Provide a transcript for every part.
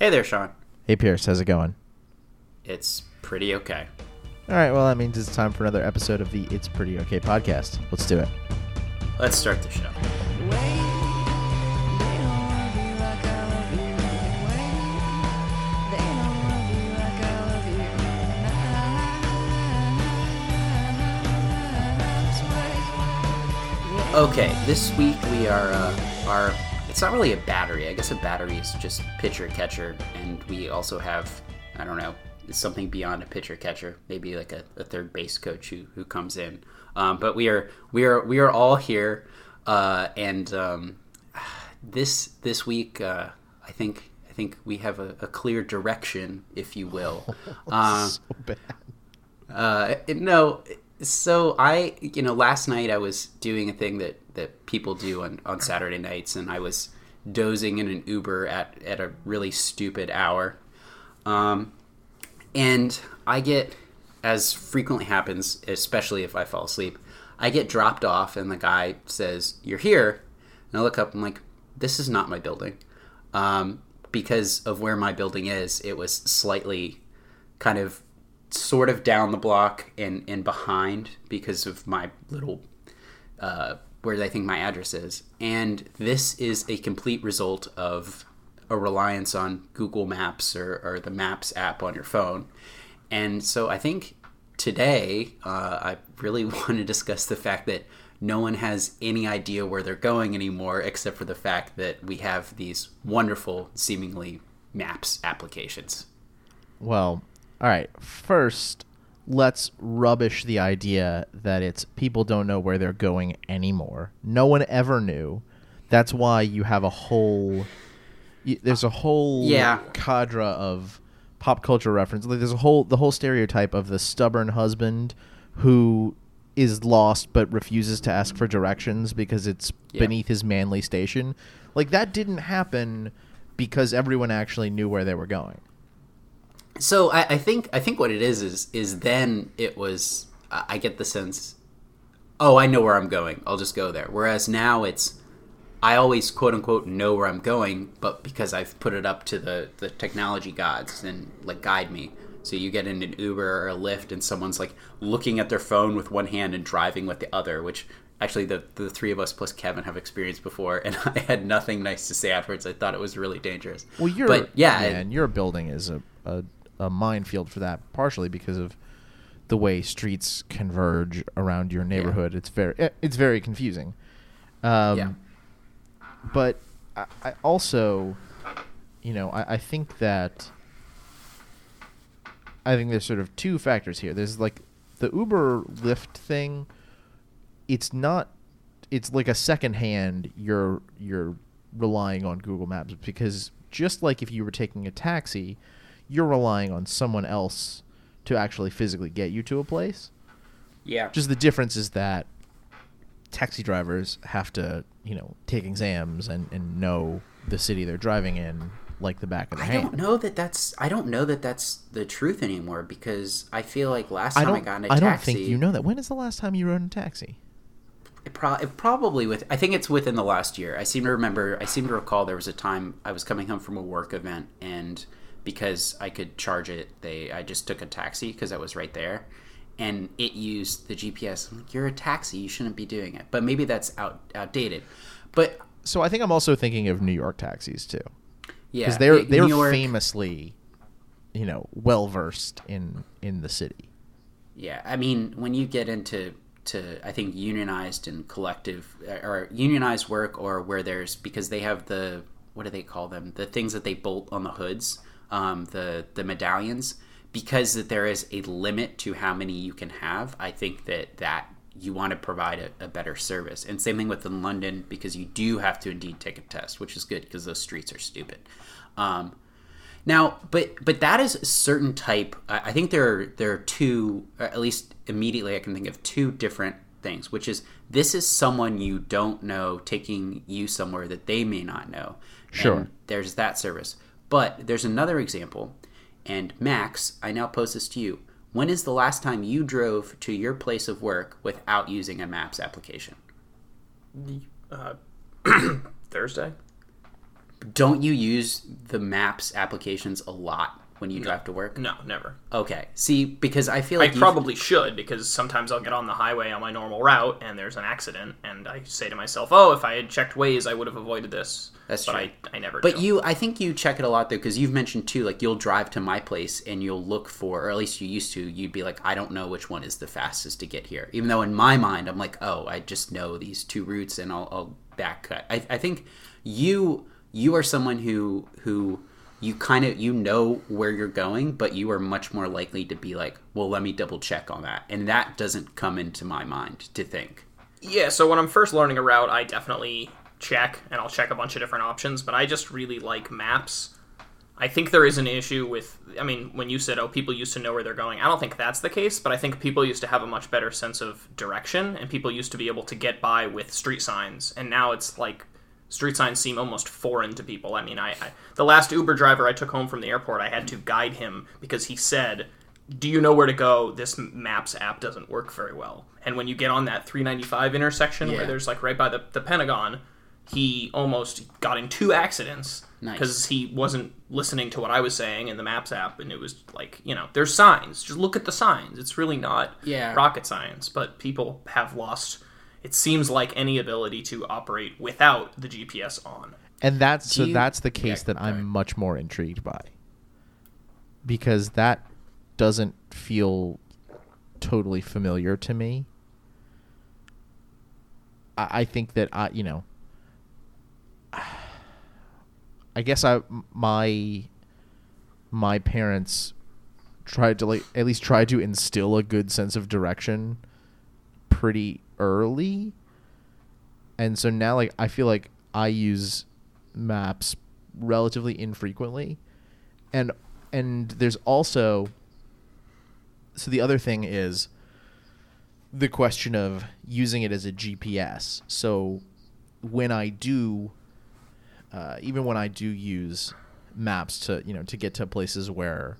Hey there, Sean. Hey Pierce, how's it going? It's pretty okay. All right, well that means it's time for another episode of the It's Pretty Okay podcast. Let's do it. Let's start the show. Okay, this week we are uh, our. It's not really a battery. I guess a battery is just pitcher catcher, and we also have I don't know something beyond a pitcher catcher, maybe like a, a third base coach who, who comes in. Um, but we are we are we are all here, uh, and um, this this week uh, I think I think we have a, a clear direction, if you will. Uh, so bad. uh, no, so I, you know, last night I was doing a thing that, that people do on, on Saturday nights, and I was dozing in an Uber at, at a really stupid hour. Um, and I get, as frequently happens, especially if I fall asleep, I get dropped off, and the guy says, You're here. And I look up, I'm like, This is not my building. Um, because of where my building is, it was slightly kind of sort of down the block and, and behind because of my little uh, where I think my address is. And this is a complete result of a reliance on Google Maps or, or the Maps app on your phone. And so I think today uh, I really want to discuss the fact that no one has any idea where they're going anymore except for the fact that we have these wonderful, seemingly maps applications. Well, all right. First, let's rubbish the idea that it's people don't know where they're going anymore. No one ever knew. That's why you have a whole there's a whole Yeah. cadre of pop culture reference. Like there's a whole the whole stereotype of the stubborn husband who is lost but refuses to ask for directions because it's Yeah. beneath his manly station. Like that didn't happen because everyone actually knew where they were going. So I, I think I think what it is is is then it was I get the sense, oh I know where I'm going I'll just go there. Whereas now it's I always quote unquote know where I'm going, but because I've put it up to the the technology gods and like guide me. So you get in an Uber or a Lyft and someone's like looking at their phone with one hand and driving with the other, which actually the the three of us plus Kevin have experienced before, and I had nothing nice to say afterwards. I thought it was really dangerous. Well, your but yeah, it- and your building is a, a a minefield for that, partially because of the way streets converge around your neighborhood. It's very eh, it's very confusing. Um, Yeah. But I, I also, you know, I, I think that I think there's sort of two factors here. There's like the Uber Lyft thing. It's not. It's like a second hand. You're you're relying on Google Maps because just like if you were taking a taxi, you're relying on someone else to actually physically get you to a place. yeah, Just the difference is that taxi drivers have to, you know, take exams and, and know the city they're driving in like the back of their I hand. don't know that that's. I don't know that that's the truth anymore because I feel like last time I, don't. got in a I taxi, I don't think you know that. When is the last time you rode in a taxi? It, pro- it probably with. I think it's within the last year. I seem to remember. I seem to recall there was a time I was coming home from a work event and because I could charge it, they I just took a taxi because I was right there, and it used the GPS. I'm like, You're a taxi. You shouldn't be doing it. But maybe that's out outdated. But So I think I'm also thinking of New York taxis too, yeah, because they're they're York- famously, you know, well versed in in the city. Yeah, I mean, when you get into to I think unionized and collective uh, or unionized work or where there's because they have the what do they call them the things that they bolt on the hoods um, the the medallions because that there is a limit to how many you can have I think that that you want to provide a, a better service and same thing with in London because you do have to indeed take a test which is good because those streets are stupid um, now, but but that is a certain type. I I think there are, there are two, at least immediately, I can think of two different things. Which is this is someone you don't know taking you somewhere that they may not know. Sure. There's that service, but there's another example. And Max, I now pose this to you: When is the last time you drove to your place of work without using a Maps application? Uh, Thursday. don't you use the maps applications a lot when you drive to work? No, never. Okay. See, because I feel like you probably should because sometimes I'll get on the highway on my normal route and there's an accident, and I say to myself, "Oh, if I had checked Waze, I would have avoided this." That's but true. I, I never. But do. you, I think you check it a lot though, because you've mentioned too, like you'll drive to my place and you'll look for, or at least you used to, you'd be like, I don't know which one is the fastest to get here. Even though in my mind, I'm like, oh, I just know these two routes and I'll, I'll back cut. I, I think you, you are someone who, who you kind of, you know where you're going, but you are much more likely to be like, well, let me double check on that. And that doesn't come into my mind to think. Yeah, so when I'm first learning a route, I definitely check and I'll check a bunch of different options, but I just really like maps. I think there is an issue with I mean, when you said oh people used to know where they're going, I don't think that's the case, but I think people used to have a much better sense of direction and people used to be able to get by with street signs and now it's like street signs seem almost foreign to people. I mean, I, I the last Uber driver I took home from the airport, I had to guide him because he said do you know where to go? This Maps app doesn't work very well. And when you get on that 395 intersection Yeah. where there's like right by the, the Pentagon, he almost got in two accidents Nice. because he wasn't listening to what I was saying in the Maps app. And it was like, you know, there's signs. Just look at the signs. It's really not Yeah. rocket science. But people have lost, it seems like, any ability to operate without the GPS on. And that's so you- that's the case Yeah, that I'm sorry. much more intrigued by. Because that doesn't feel totally familiar to me. I, I think that I, you know, I guess I my my parents tried to like at least try to instill a good sense of direction pretty early. And so now like i feel like i use maps relatively infrequently. And and there's also so the other thing is the question of using it as a gps so when i do uh, even when i do use maps to you know to get to places where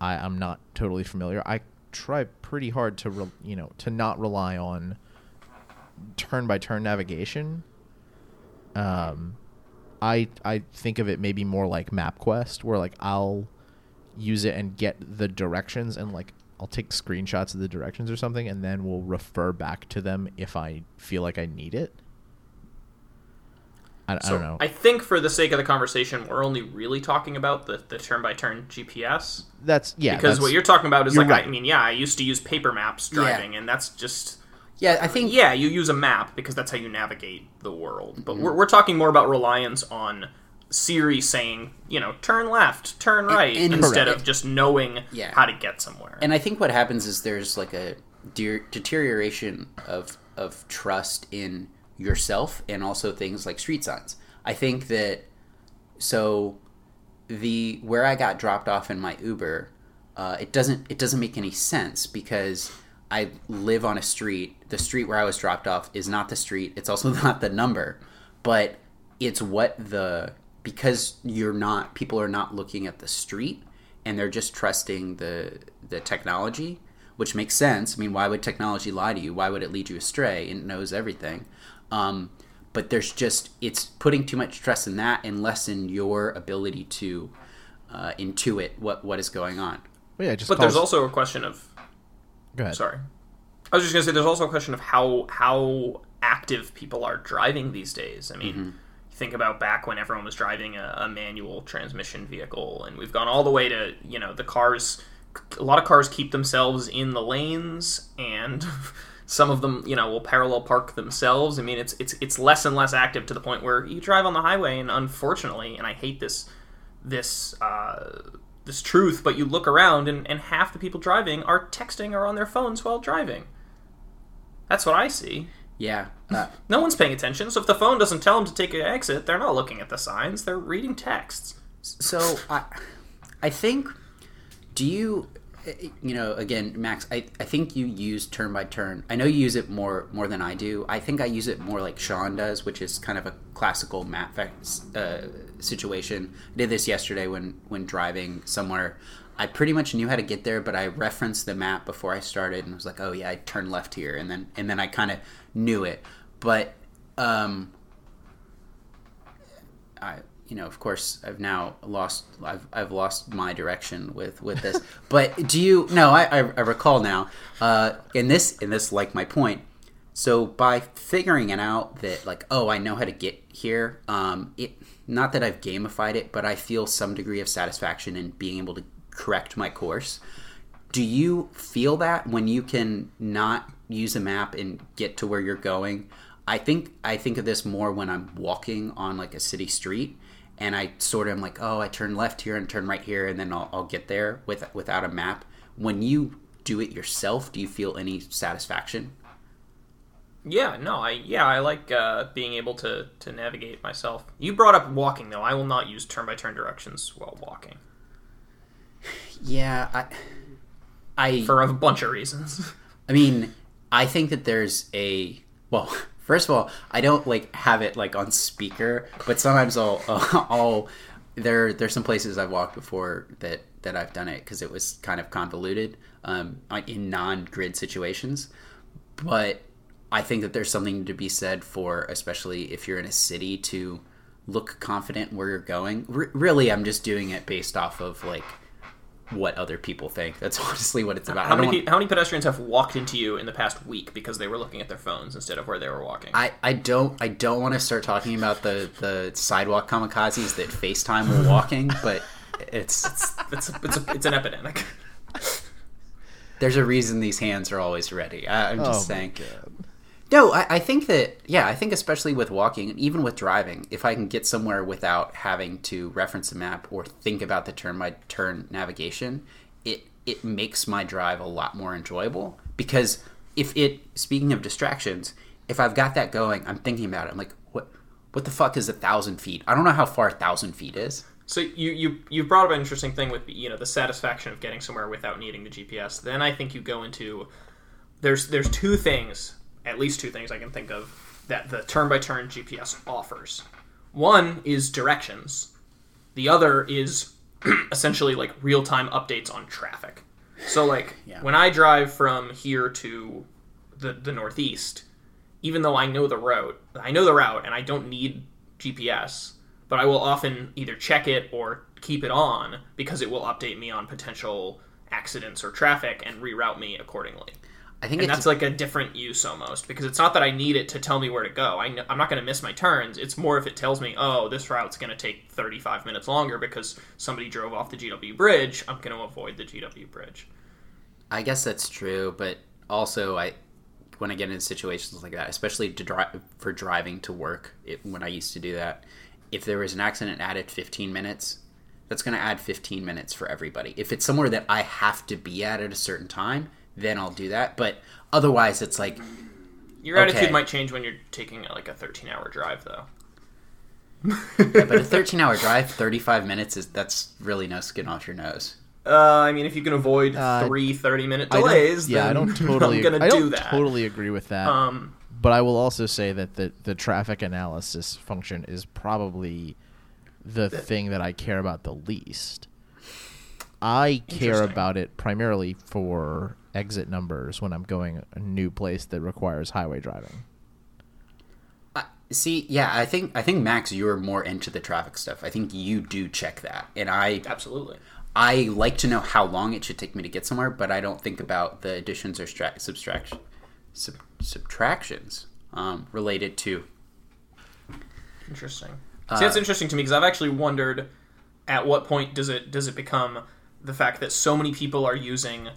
I, i'm not totally familiar i try pretty hard to re- you know to not rely on turn by turn navigation. Um, I I think of it maybe more like MapQuest, where like I'll use it and get the directions and like I'll take screenshots of the directions or something, and then we'll refer back to them if I feel like I need it. I, I don't know. I think for the sake of the conversation, we're only really talking about the, the turn by turn GPS. that's yeah. because that's, what you're talking about is like right. I mean, yeah, I used to use paper maps driving, and that's just Yeah, I think yeah, you use a map because that's how you navigate the world. Mm-hmm. But we're, we're talking more about reliance on Siri saying, you know, turn left, turn right, and- instead Correct. of just knowing Yeah. how to get somewhere. And I think what happens is there's like a de- deterioration of of trust in yourself and also things like street signs. I think that so the where I got dropped off in my Uber, uh, it doesn't it doesn't make any sense because I live on a street. The street where I was dropped off is not the street. It's also not the number, but it's what the because you're not people are not looking at the street and they're just trusting the the technology, which makes sense. I mean, why would technology lie to you? Why would it lead you astray? It knows everything. Um, but there's just it's putting too much stress in that and less in your ability to uh, intuit what what is going on. Well, yeah, just but there's also a question of go ahead. sorry, I was just gonna say there's also a question of how how active people are driving these days. I mean. Mm-hmm. you Think about back when everyone was driving a, a manual transmission vehicle, and we've gone all the way to you know the cars. A lot of cars keep themselves in the lanes, and some of them you know will parallel park themselves. I mean, it's it's it's less and less active to the point where you drive on the highway, and unfortunately, and I hate this this uh, this truth, but you look around, and, and half the people driving are texting or on their phones while driving. That's what I see. Yeah. Uh, No one's paying attention, so if the phone doesn't tell them to take an exit, they're not looking at the signs, they're reading texts. so I, I think, do you, you know, again, Max, I, I think you use turn by turn. I know you use it more more than I do. I think I use it more like Sean does, which is kind of a classical map uh, situation. I did this yesterday when when driving somewhere. I pretty much knew how to get there, but I referenced the map before I started and was like, "Oh yeah, I turn left here," and then and then I kind of knew it. But um, I you know, of course, I've now lost. I've I've lost my direction with with this. but do you? No, I I, I recall now. Uh, in this in this like my point. So by figuring it out that like oh I know how to get here. Um, it not that I've gamified it, but I feel some degree of satisfaction in being able to correct my course. Do you feel that when you can not use a map and get to where you're going? I think I think of this more when I'm walking on like a city street and I sort of am like, oh, I turn left here and turn right here, and then I'll, I'll get there with without a map. When you do it yourself, do you feel any satisfaction? Yeah, no, I yeah, I like uh, being able to to navigate myself. You brought up walking though. I will not use turn by turn directions while walking Yeah, I, I for a bunch of reasons. I mean, I think that there's a well. First of all, I don't like have it like on speaker, but sometimes I'll I'll there there's some places I've walked before that that I've done it because it was kind of convoluted um, in non-grid situations. But I think that there's something to be said for, especially if you're in a city, to look confident where you're going. R- really, I'm just doing it based off of like what other people think. That's honestly what it's about. How many want- how many pedestrians have walked into you in the past week because they were looking at their phones instead of where they were walking? I, I don't I don't want to start talking about the, the sidewalk kamikazes that FaceTime while walking, but it's it's it's a, it's an epidemic. there's a reason these hands are always ready. I, I'm Oh just my saying. No, I, I think that yeah, I think especially with walking even with driving, if I can get somewhere without having to reference a map or think about the turn by turn navigation, it it makes my drive a lot more enjoyable because if it speaking of distractions, if I've got that going, I'm thinking about it. I'm like, what what the fuck is a thousand feet? I don't know how far a thousand feet is. So you you you brought up an interesting thing with you know the satisfaction of getting somewhere without needing the GPS. Then I think you go into there's there's two things, at least two things I can think of that the turn by turn GPS offers. One is directions. The other is essentially like real time updates on traffic. So like Yeah. when I drive from here to the the northeast, even though I know the route, I know the route and I don't need GPS, but I will often either check it or keep it on because it will update me on potential accidents or traffic and reroute me accordingly. I think And it's that's like a different use almost because it's not that I need it to tell me where to go. I am not going to miss my turns. It's more if it tells me, oh, this route's going to take 35 minutes longer because somebody drove off the GW bridge. I'm going to avoid the GW bridge. I guess that's true, but also I when I get in situations like that, especially to drive for driving to work, it, when I used to do that, if there was an accident added 15 minutes, that's going to add 15 minutes for everybody. If it's somewhere that I have to be at at a certain time, then I'll do that. But otherwise, it's like Your Okay. attitude might change when you're taking like a 13 hour drive, though. yeah, but a 13 hour drive, 35 minutes is that's really no skin off your nose. Uh, I mean, if you can avoid Uh, three 30 minute I don't- delays, yeah, I then don't totally. I'm going to I do don't that. totally agree with that. Um, but I will also say that the the traffic analysis function is probably the thing that I care about the least. I care about it primarily for exit numbers when I'm going a new place that requires highway driving. I- See, yeah, I think I think Max, you're more into the traffic stuff. I think you do check that, and I absolutely. I like to know how long it should take me to get somewhere, but I don't think about the additions or stra- subtraction, sub- subtractions um, related to. Interesting. Uh, See, that's interesting to me because I've actually wondered at what point does it does it become the fact that so many people are using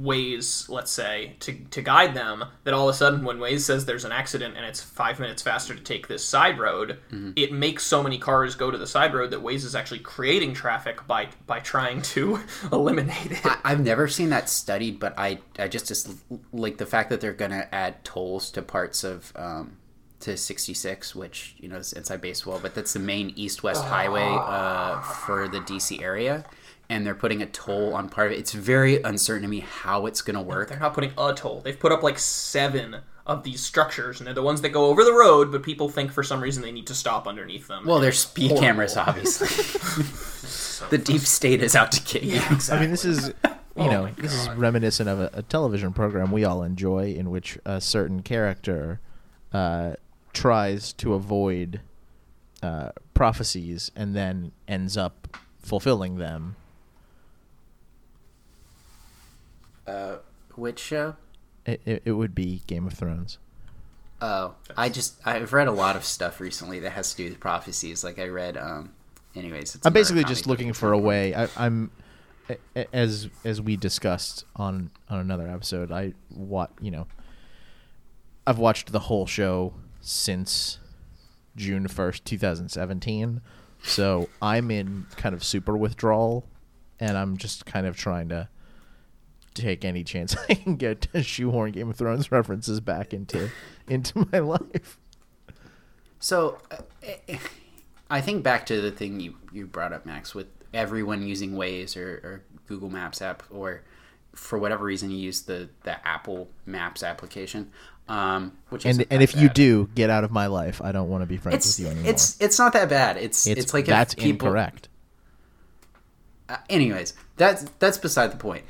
Waze, let's say, to, to guide them, that all of a sudden when Waze says there's an accident and it's five minutes faster to take this side road, Mm-hmm. it makes so many cars go to the side road that Waze is actually creating traffic by by trying to eliminate it. I, I've never seen that studied, but I I just just like the fact that they're gonna add tolls to parts of. Um, to 66, which you know is inside baseball, but that's the main east-west highway uh, for the DC area, and they're putting a toll on part of it. It's very uncertain to me how it's going to work. They're not putting a toll. They've put up like seven of these structures, and they're the ones that go over the road, but people think for some reason they need to stop underneath them. Well, they're speed Horrible. cameras, obviously. the deep state is out to get you. I mean, this is you Oh know my this is reminiscent of a, a television program we all enjoy, in which a certain character uh, tries to avoid uh, prophecies and then ends up fulfilling them. Uh, which show? It, it, it would be Game of Thrones. Oh, I just I've read a lot of stuff recently that has to do with prophecies. Like I read, um, anyways. It's I'm basically just looking for a way. I, I'm as as we discussed on on another episode. I what you know. I've watched the whole show since June first, two thousand seventeen. So I'm in kind of super withdrawal, and I'm just kind of trying to take any chance I can get to shoehorn Game of Thrones references back into into my life. So, uh, I think back to the thing you, you brought up, Max, with everyone using Waze or, or Google Maps app, or for whatever reason you use the, the Apple Maps application. Um, which And and if you do, get out of my life. I don't want to be friends it's with you anymore. it's it's not that bad. It's it's, like that's people, incorrect. Uh, anyways, that's that's beside the point.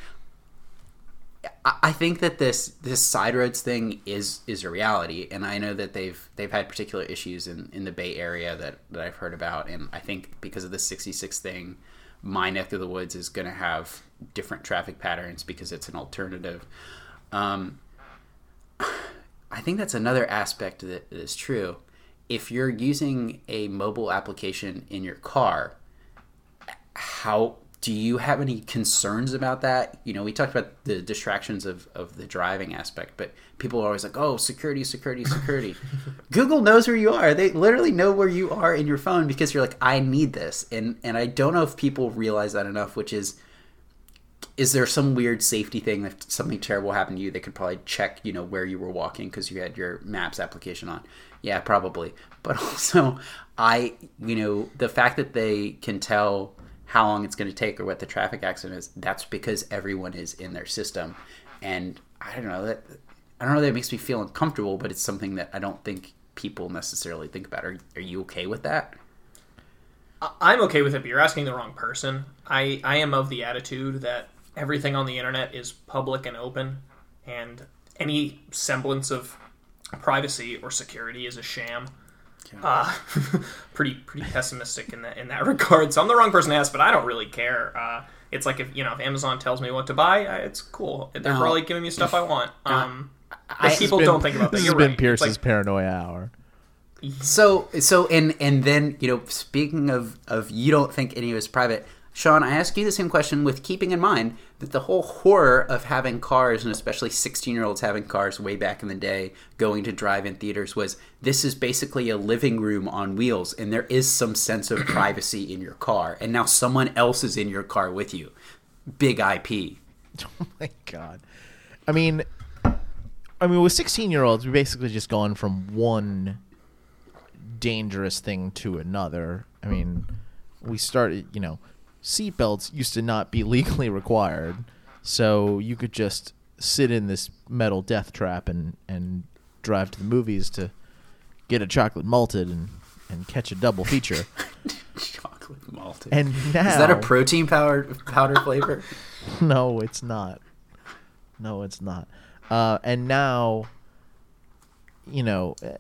I, think that this this side roads thing is is a reality, and I know that they've they've had particular issues in, in the Bay Area that, that I've heard about, and I think because of the sixty six thing, my neck of the woods is going to have different traffic patterns because it's an alternative. Um, I think that's another aspect that is true. If you're using a mobile application in your car, how do you have any concerns about that? You know, we talked about the distractions of, of the driving aspect, but people are always like, oh, security, security, security. Google knows where you are. They literally know where you are in your phone because you're like, I need this. And and I don't know if people realize that enough, which is is there some weird safety thing that something terrible happened to you they could probably check you know where you were walking because you had your maps application on yeah probably but also i you know the fact that they can tell how long it's going to take or what the traffic accident is that's because everyone is in their system and i don't know that i don't know that it makes me feel uncomfortable but it's something that i don't think people necessarily think about are, are you okay with that I'm okay with it, but you're asking the wrong person. I, I am of the attitude that everything on the internet is public and open, and any semblance of privacy or security is a sham. Uh, pretty pretty pessimistic in that in that regard. So I'm the wrong person to ask, but I don't really care. Uh, it's like if you know if Amazon tells me what to buy, I, it's cool. They're No. probably giving me stuff I want. Um, but I- people Been- don't think about that. This You're has been right. It's Pierce's like- paranoia hour. So so and and then you know speaking of of you don't think any of it's private, Sean, I ask you the same question with keeping in mind that the whole horror of having cars and especially sixteen year olds having cars way back in the day going to drive in theaters was this is basically a living room on wheels and there is some sense of privacy in your car and now someone else is in your car with you. Big IP. Oh my god. I mean, I mean, with sixteen-year-olds, we basically just gone from one dangerous thing to another. I mean, we started, you know, seatbelts used to not be legally required, so you could just sit in this metal death trap and and drive to the movies to get a chocolate malted and and catch a double feature. Chocolate malted. And now is that a protein powder powder flavor? no, it's not. No, it's not. Uh, and now, you know, uh,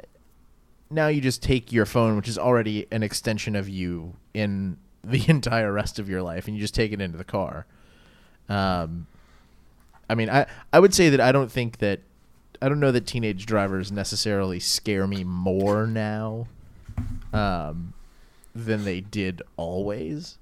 now you just take your phone, which is already an extension of you in the entire rest of your life, and you just take it into the car. Um, I mean, I I would say that I don't think that I don't know that teenage drivers necessarily scare me more now, um, than they did always.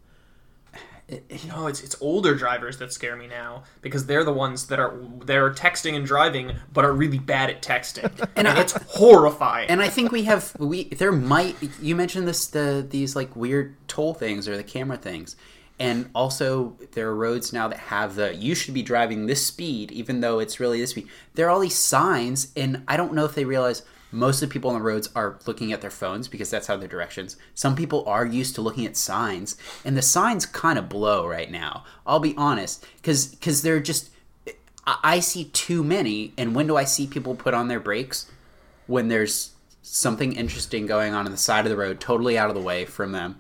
No, it's it's older drivers that scare me now because they're the ones that are they're texting and driving but are really bad at texting, and it's horrifying. and I think we have we there might you mentioned this the these like weird toll things or the camera things, and also there are roads now that have the you should be driving this speed even though it's really this speed. There are all these signs, and I don't know if they realize most of the people on the roads are looking at their phones because that's how their directions. Some people are used to looking at signs, and the signs kind of blow right now. I'll be honest, because because they're just. I see too many, and when do I see people put on their brakes? when there's something interesting going on on the side of the road, totally out of the way from them,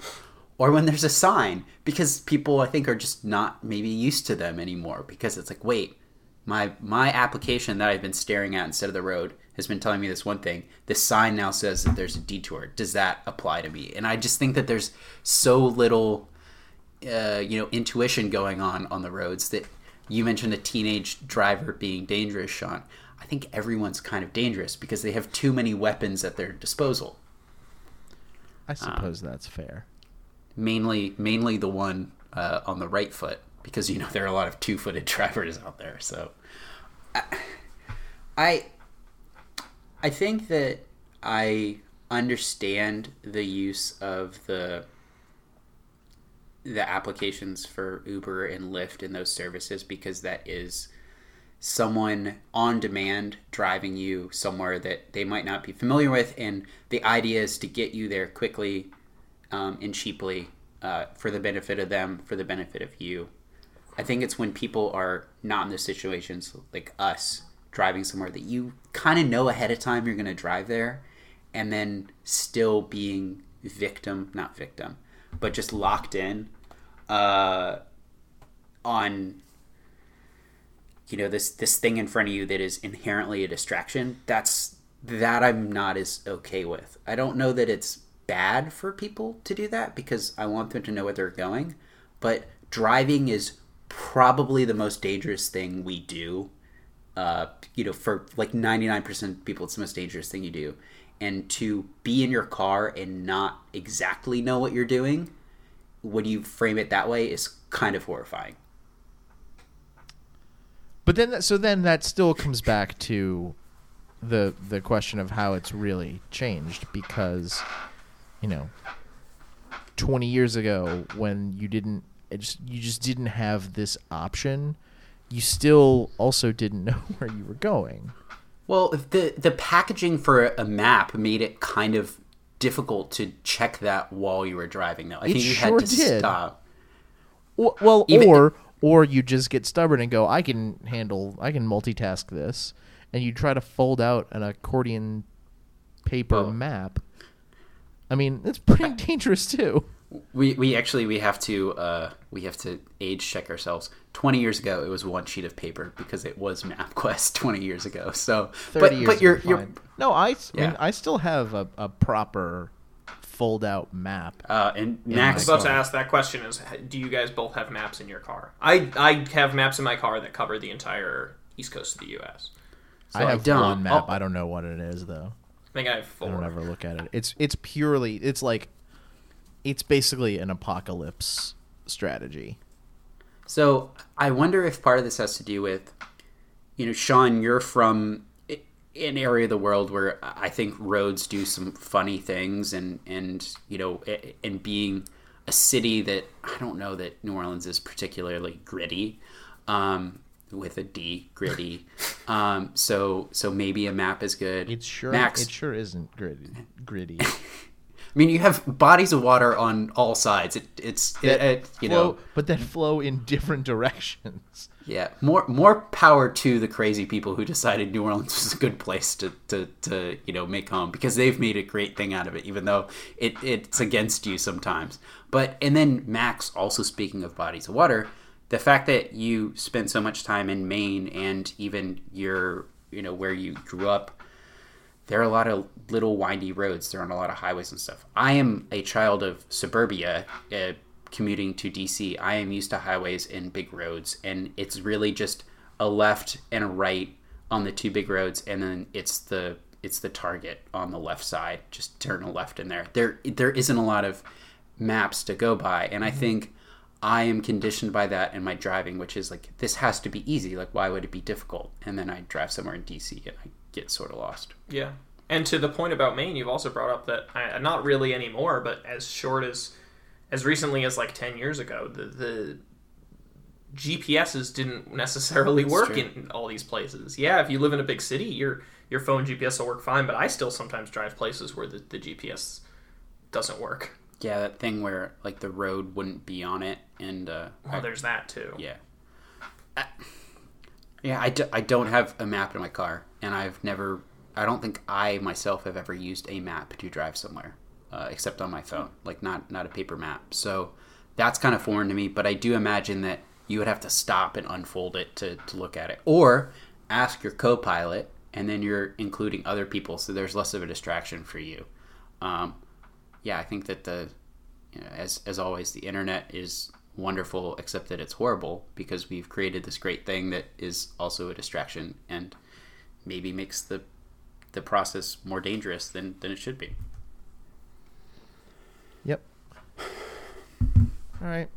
or when there's a sign, because people I think are just not maybe used to them anymore. Because it's like, wait, my my application that I've been staring at instead of the road has been telling me this one thing. This sign now says that there's a detour. Does that apply to me? And I just think that there's so little, uh, you know, intuition going on on the roads that you mentioned a teenage driver being dangerous, Sean. I think everyone's kind of dangerous because they have too many weapons at their disposal. I suppose that's fair. Mainly, mainly the one uh, on the right foot because you know there are a lot of two-footed drivers out there. So, I, I think that I understand the use of the the applications for Uber and Lyft and those services because that is someone on demand driving you somewhere that they might not be familiar with and the idea is to get you there quickly um, and cheaply uh, for the benefit of them for the benefit of you. I think it's when people are not in those situations like us driving somewhere that you kind of know ahead of time you're going to drive there and then still being victim not victim but just locked in uh, on you know this this thing in front of you that is inherently a distraction that's that i'm not as okay with. I don't know that it's bad for people to do that because i want them to know where they're going but driving is probably the most dangerous thing we do uh, you know for like 99% of people it's the most dangerous thing you do. And to be in your car and not exactly know what you're doing when you frame it that way is kind of horrifying. But then, so then that still comes back to the the question of how it's really changed because, you know, twenty years ago when you didn't, just you just didn't have this option, you still also didn't know where you were going. Well, the the packaging for a map made it kind of difficult to check that while you were driving. Though I It think you sure had to did. stop. Well, well Even- or or you just get stubborn and go, I can handle, I can multitask this, and you try to fold out an accordion paper Oh. map. I mean, it's pretty dangerous too. We we actually we have to uh, we have to age check ourselves. Twenty years ago, it was one sheet of paper because it was MapQuest twenty years ago. So, Thirty but years but you're ago, you're no, I, s- I mean, Yeah. I still have a, a proper fold out map. uh, and I Max. was about to ask that question: Is do you guys both have maps in your car? I I have maps in my car that cover the entire east coast of the U.S. So I I have don't. one map. Oh. I don't know what it is though. I think I have I don't ever look at it. It's it's purely it's like it's basically an apocalypse strategy. So I wonder if part of this has to do with, you know, Sean, you're from an area of the world where I think roads do some funny things, and and you know, and being a city that I don't know that New Orleans is particularly gritty, um, with a D, gritty. um, so so maybe a map is good. It sure Max. it sure isn't gritty. Gritty. I mean, you have bodies of water on all sides. It, it's it, it, you know. but that flow in different directions. Yeah, more more power to the crazy people who decided New Orleans was a good place to, to, to you know make home because they've made a great thing out of it, even though it, it's against you sometimes. But and then Max, also speaking of bodies of water, the fact that you spend so much time in Maine and even your you know where you grew up, there are a lot of little windy roads. There aren't a lot of highways and stuff. I am a child of suburbia, uh, commuting to DC. I am used to highways and big roads, and it's really just a left and a right on the two big roads, and then it's the it's the target on the left side. Just turn a left in there. There there isn't a lot of maps to go by, and I think. I am conditioned by that in my driving, which is like this has to be easy. Like, why would it be difficult? And then I drive somewhere in DC and I get sort of lost. Yeah. And to the point about Maine, you've also brought up that uh, not really anymore, but as short as as recently as like ten years ago, the the GPSs didn't necessarily work true. in all these places. Yeah, if you live in a big city, your your phone GPS will work fine, but I still sometimes drive places where the, the GPS doesn't work. Yeah, that thing where like the road wouldn't be on it, and uh, Well, there's that too. yeah, I- yeah. I, do, I don't have a map in my car, and I've never. I don't think I myself have ever used a map to drive somewhere, uh, except on my phone, like not not a paper map. So that's kind of foreign to me. But I do imagine that you would have to stop and unfold it to, to look at it. Or ask your co pilot, and then you're including other people, so there's less of a distraction for you. Um, yeah, I think that the, you know, as, as always, the internet is wonderful, except that it's horrible because we've created this great thing that is also a distraction and maybe makes the the process more dangerous than, than it should be. Yep. All right.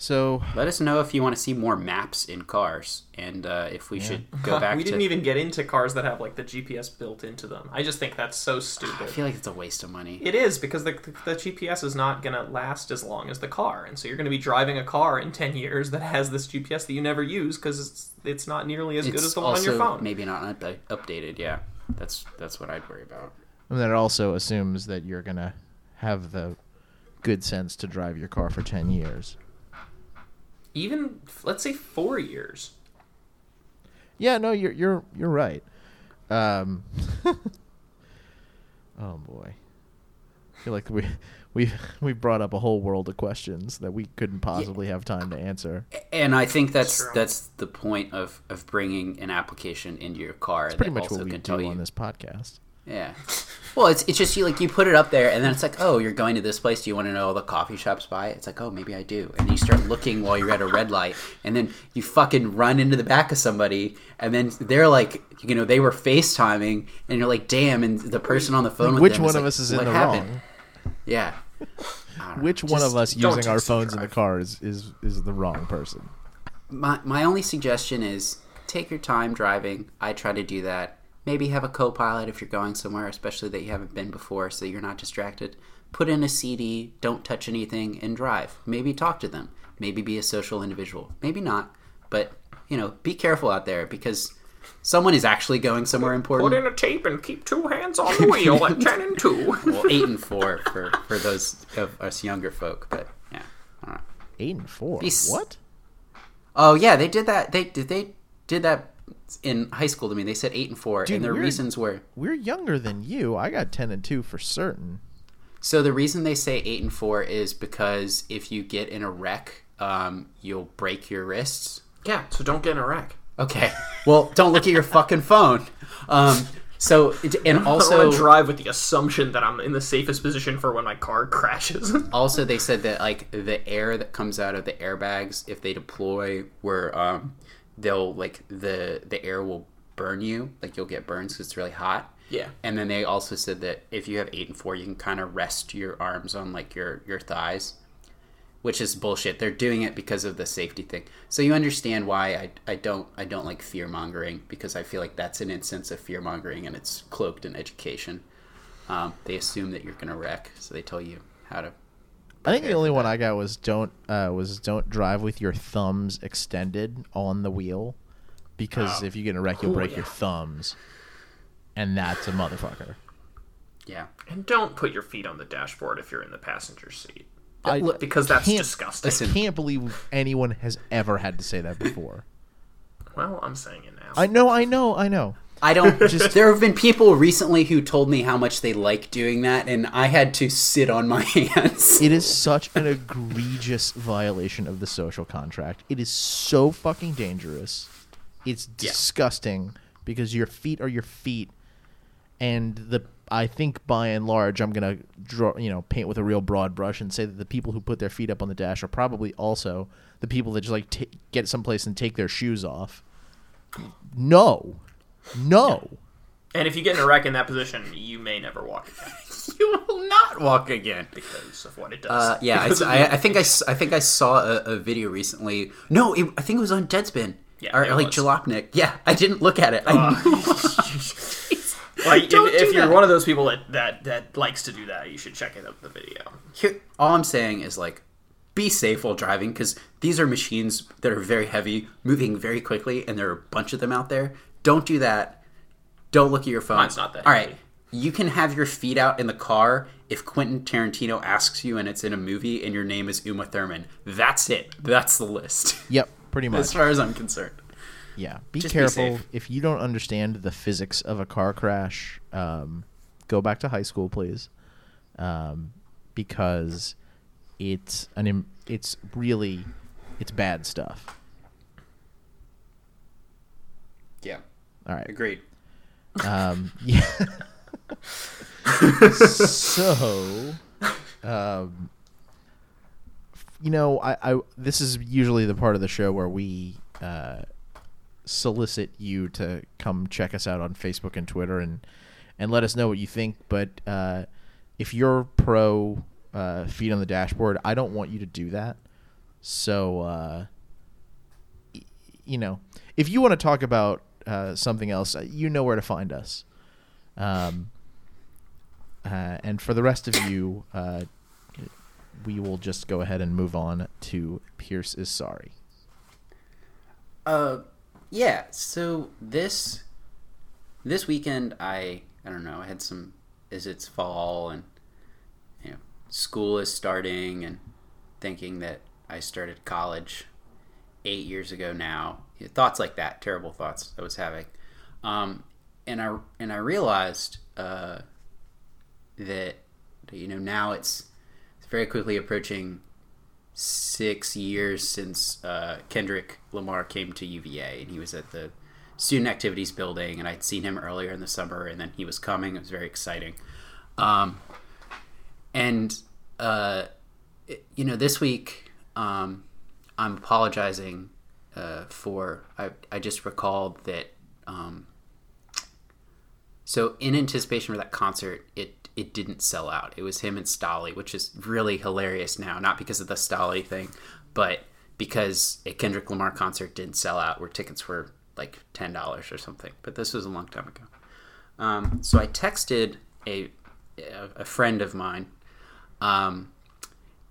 So Let us know if you want to see more maps in cars, and uh, if we should go back we didn't even get into cars that have like the GPS built into them. I just think that's so stupid. I feel like it's a waste of money. It is because the, the GPS is not going to last as long as the car, and so you're going to be driving a car in ten years that has this GPS that you never use because it's it's not nearly as good as the one on your phone. maybe not up- updated. Yeah, that's that's what I'd worry about. and then it also assumes that you're gonna have the good sense to drive your car for ten years. Even let's say four years. Yeah, no, you're you're you're right. Um, oh boy, I feel like we we we brought up a whole world of questions that we couldn't possibly have time to answer. And I think that's True. that's the point of, of bringing an application into your car. It's pretty that much also what we can do tell you. on this podcast. Yeah. Well, it's, it's just you like you put it up there, and then it's like, oh, you're going to this place. Do you want to know all the coffee shops by? It's like, oh, maybe I do. And you start looking while you're at a red light, and then you fucking run into the back of somebody, and then they're like, you know, they were FaceTiming, and you're like, damn. And the person on the phone, with Which them one is of like, us is in the happened?" wrong? Yeah. I know. Which one Just of us using our phones in the car is, is is the wrong person? My my only suggestion is take your time driving. I try to do that. Maybe have a co-pilot if you're going somewhere, especially that you haven't been before, so you're not distracted. Put in a CD, don't touch anything, and drive. Maybe talk to them. Maybe be a social individual. Maybe not, but you know, be careful out there because someone is actually going somewhere important. Put in a tape and keep two hands on the wheel at ten and two. well, eight and four for for those of us younger folk, but yeah, I don't know. Eight and four. Be s- What? Oh yeah, they did that. They did they did that in high school to me. They said eight and four, Dude, and their reasons were We're younger than you. I got ten and two for certain. so. The reason they say eight and four is because if you get in a wreck, um, you'll break your wrists. yeah, so don't get in a wreck. Okay, well, don't look at your fucking phone. Um, so and also want drive with the assumption that I'm in the safest position for when my car crashes. also they said that like the air that comes out of the airbags if they deploy were um they'll like the the air will burn you. Like you'll get burns because it's really hot. Yeah. and then they also said that if you have eight and four you can kind of rest your arms on like your your thighs which is bullshit. They're doing it because of the safety thing. So you understand why i, I don't i don't like fear mongering because i feel like that's an instance of fear mongering and it's cloaked in education. Um, they assume that you're gonna wreck so they tell you how to I think the only one I got was don't uh, was don't drive with your thumbs extended on the wheel, because Oh. if you get in a wreck, you'll break yeah. your thumbs, and that's a motherfucker. yeah and don't put your feet on the dashboard if you're in the passenger seat. I Because that's disgusting. I can't believe anyone has ever had to say that before. Well, I'm saying it now. I know, I know, I know. I don't just. There have been people recently who told me how much they like doing that, and I had to sit on my hands. It is such an egregious violation of the social contract. It is so fucking dangerous. It's disgusting because your feet are your feet, and the I think by and large I'm gonna draw you know paint with a real broad brush and say that the people who put their feet up on the dash are probably also the people that just like t- get someplace and take their shoes off. No, no. and if you get in a wreck in that position, you may never walk again you will not walk again. because of what it does. Uh, yeah, I, I, think I, I think I saw a, a video recently. No, it, I think it was on Deadspin. Yeah, or like was. Jalopnik. Yeah, I didn't look at it. I, Like if, Don't do if you're one of those people that, that that likes to do that, you should check it out the video. Here, all I'm saying is like, be safe while driving because these are machines that are very heavy, moving very quickly, and there are a bunch of them out there. Don't do that. Don't look at your phone. Mine's not that All right, heavy. you can have your feet out in the car if Quentin Tarantino asks you and it's in a movie and your name is Uma Thurman. That's it. That's the list. Yep, pretty much. as far as I'm concerned. Yeah, be Just careful. safe. if you don't understand the physics of a car crash, um, go back to high school, please, um, because it's an im- it's really it's bad stuff. Yeah, All right. agreed. Um, yeah. so, um, you know, I, I this is usually the part of the show where we uh, solicit you to come check us out on Facebook and Twitter and and let us know what you think. But uh, if you're pro uh, feet on the dashboard, I don't want you to do that. So, uh, y- you know, if you want to talk about uh, something else, uh, you know where to find us. Um, uh, and for the rest of you, uh, we will just go ahead and move on to Pierce is sorry. Uh, yeah. So this this weekend, I I don't know. I had some. Is it's fall and you know school is starting and thinking that I started college eight years ago now. Thoughts like that, terrible thoughts I was having, um, and I and I realized uh, that you know now it's very quickly approaching six years since uh, Kendrick Lamar came to UVA, and he was at the student activities building, and I'd seen him earlier in the summer, and then he was coming. It was very exciting, um, and uh, it- you know, this week um, I'm apologizing uh, for. I I just recalled that. Um, so in anticipation for that concert, it it didn't sell out. It was him and Stalley, which is really hilarious now, not because of the Stalley thing, but because a Kendrick Lamar concert didn't sell out, where tickets were like ten dollars or something. But this was a long time ago. Um, so I texted a a friend of mine, um,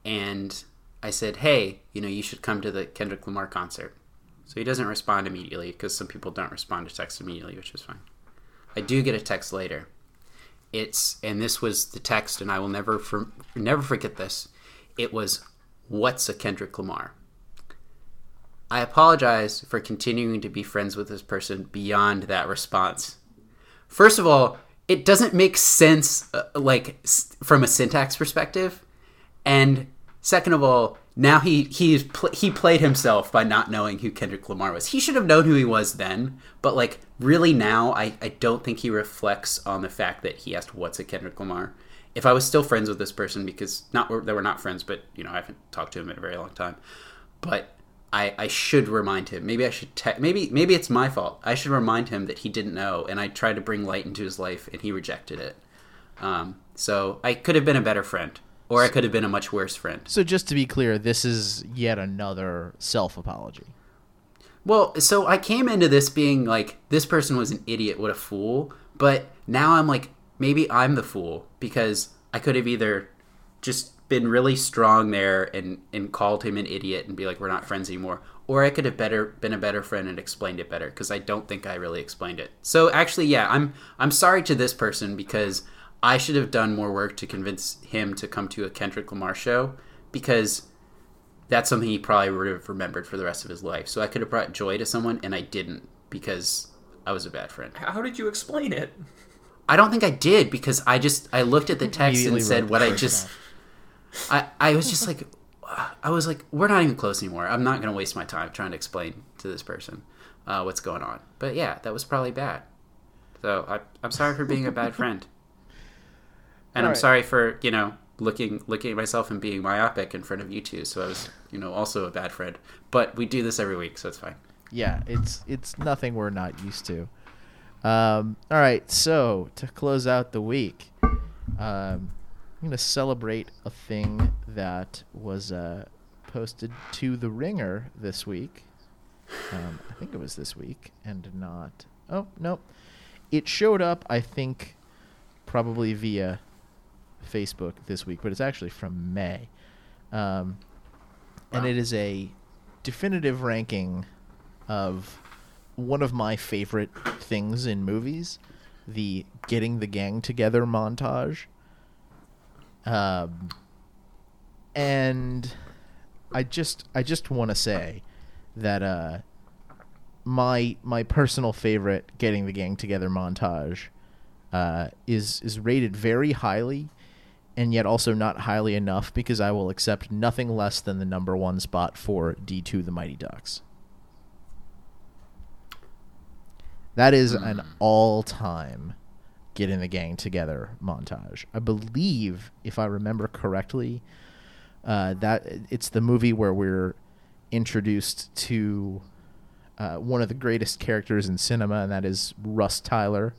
and I said, "Hey, you know, you should come to the Kendrick Lamar concert." So he doesn't respond immediately because some people don't respond to text immediately, which is fine. I do get a text later. It's and this was the text, and I will never for, never forget this. It was, "What's a Kendrick Lamar?" I apologize for continuing to be friends with this person beyond that response. First of all, it doesn't make sense, uh, like s- from a syntax perspective, and second of all, now he he's pl- he played himself by not knowing who Kendrick Lamar was. He should have known who he was then, but like really now, I I don't think he reflects on the fact that he asked what's a Kendrick Lamar. If I was still friends with this person, because not that we're not friends, but you know I haven't talked to him in a very long time, but I, I should remind him. Maybe I should. Te- maybe maybe it's my fault. I should remind him that he didn't know, and I tried to bring light into his life, and he rejected it. Um, so I could have been a better friend, or I could have been a much worse friend. So just to be clear, this is yet another self apology. Well, so I came into this being like, this person was an idiot, what a fool. But now I'm like, maybe I'm the fool because I could have either just been really strong there and, and called him an idiot and be like, we're not friends anymore. Or I could have better been a better friend and explained it better because I don't think I really explained it. So actually, yeah, I'm I'm sorry to this person because I should have done more work to convince him to come to a Kendrick Lamar show because that's something he probably would have remembered for the rest of his life. So I could have brought joy to someone, and I didn't because I was a bad friend. How did you explain it? I don't think I did because I just I looked at the text and said what I just I I was just like I was like we're not even close anymore. I'm not going to waste my time trying to explain to this person uh, what's going on. But yeah, that was probably bad. So I I'm sorry for being a bad friend. And I'm sorry for, you know, looking looking at myself and being myopic in front of you two. So I was, you know, also a bad friend. But we do this every week, so it's fine. Yeah, it's it's nothing we're not used to. Um, all right, so to close out the week, um, I'm gonna celebrate a thing that was uh, posted to the Ringer this week. Um, I think it was this week, and not. Oh no, it showed up. I think probably via Facebook this week, but it's actually from May, um, and it is a definitive ranking of one of my favorite things in movies, the getting the gang together montage. Um, and I just I just want to say that uh, my my personal favorite getting the gang together montage uh, is is rated very highly and yet also not highly enough because I will accept nothing less than the number one spot for D2 The Mighty Ducks. That is an all time getting the gang together montage. I believe, if I remember correctly, uh, that it's the movie where we're introduced to uh, one of the greatest characters in cinema, and that is Russ Tyler,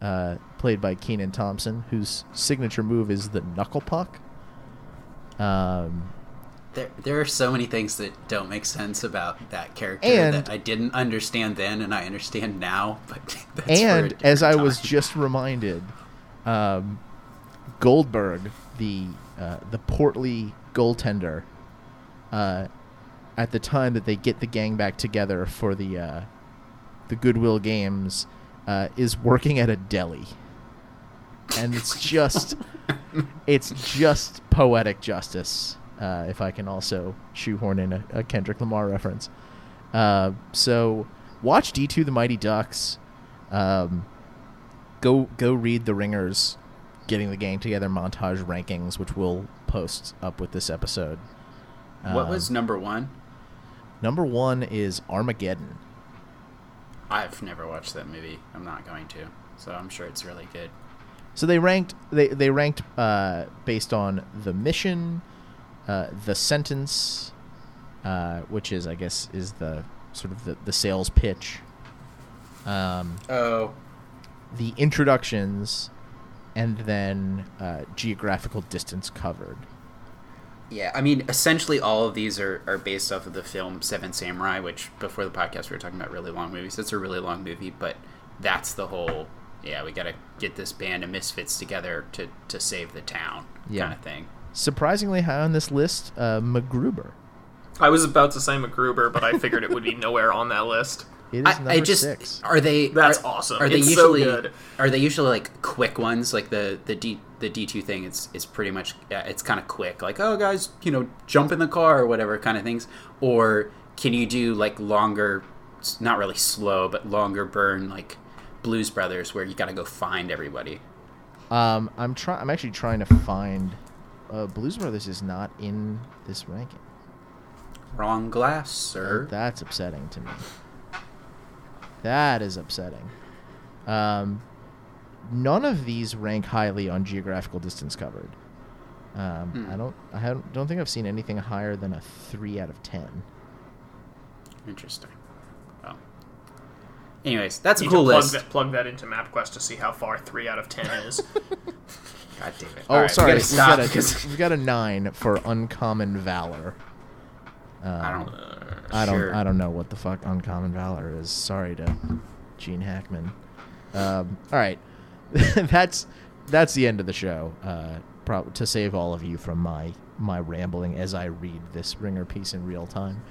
uh, played by Kenan Thompson, whose signature move is the knuckle puck. Um, There, there are so many things that don't make sense about that character And- that I didn't understand then, and I understand now. But that's and as I different was just reminded, um, Goldberg, the uh, the portly goaltender, uh, at the time that they get the gang back together for the uh, the Goodwill Games, uh, is working at a deli, and it's just it's just poetic justice. Uh, if I can also shoehorn in a, a Kendrick Lamar reference. Uh, so watch D2 The Mighty Ducks. Um, go go read the Ringers getting the gang together montage rankings, which we'll post up with this episode. what Um, was number one? number one is Armageddon. I've never watched that movie. I'm not going to, so I'm sure it's really good. So they ranked they they ranked uh, based on the mission, uh, the sentence, uh, which is I guess is the sort of the, the sales pitch, um, Oh, the introductions, and then uh, geographical distance covered. Yeah, I mean, essentially all of these are, are based off of the film Seven Samurai, which before the podcast we were talking about really long movies. It's a really long movie, but that's the whole. Yeah, we got to get this band of misfits together to, to save the town, Yeah. kind of thing. Surprisingly high on this list, uh, MacGruber. I was about to say MacGruber, but I figured it would be nowhere on that list. It is I, number I just six. are they That's are, awesome. Are they It's so usually good. are they usually like quick ones like the the D the D two thing? It's it's pretty much yeah, it's kind of quick like oh guys you know jump in the car or whatever kind of things or can you do like longer s- not really slow but longer burn like Blues Brothers where you got to go find everybody. Um, I'm trying. I'm actually trying to find. Uh, Blues Brothers is not in this ranking. Wrong glass, sir. That's upsetting to me. That is upsetting. Um, none of these rank highly on geographical distance covered. Um, Hmm. I don't. I haven't, don't think I've seen anything higher than a three out of ten. Interesting. Well, anyways, that's a You cool can plug list. that, plug that into MapQuest to see how far three out of ten is. God damn it! Oh, All right, we sorry. We've got, a, we've got a nine for uncommon valor. Um, I don't. I don't. Sure. I don't know what the fuck uncommon valor is. Sorry to Gene Hackman. Um, all right, that's that's the end of the show. Uh, prob- to save all of you from my my rambling as I read this ringer piece in real time.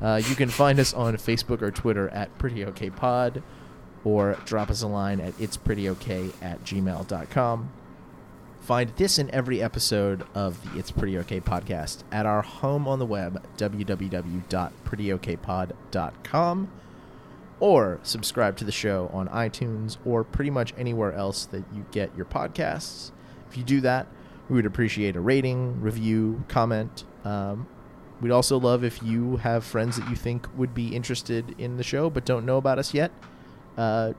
Uh, you can find us on Facebook or Twitter at Pretty Okay Pod, or drop us a line at it's pretty okay at gmail.com. Find this and every episode of the It's Pretty Okay podcast at our home on the web, www.prettyokpod.com, or subscribe to the show on iTunes or pretty much anywhere else that you get your podcasts. If you do that, we would appreciate a rating, review, comment. Um, we'd also love if you have friends that you think would be interested in the show but don't know about us yet. Uh,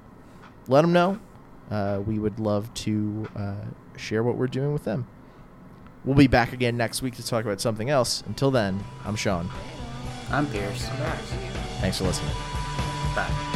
let them know. Uh, we would love to uh, share what we're doing with them. We'll be back again next week to talk about something else. Until then, I'm Sean. I'm Pierce. Thanks for listening. Bye.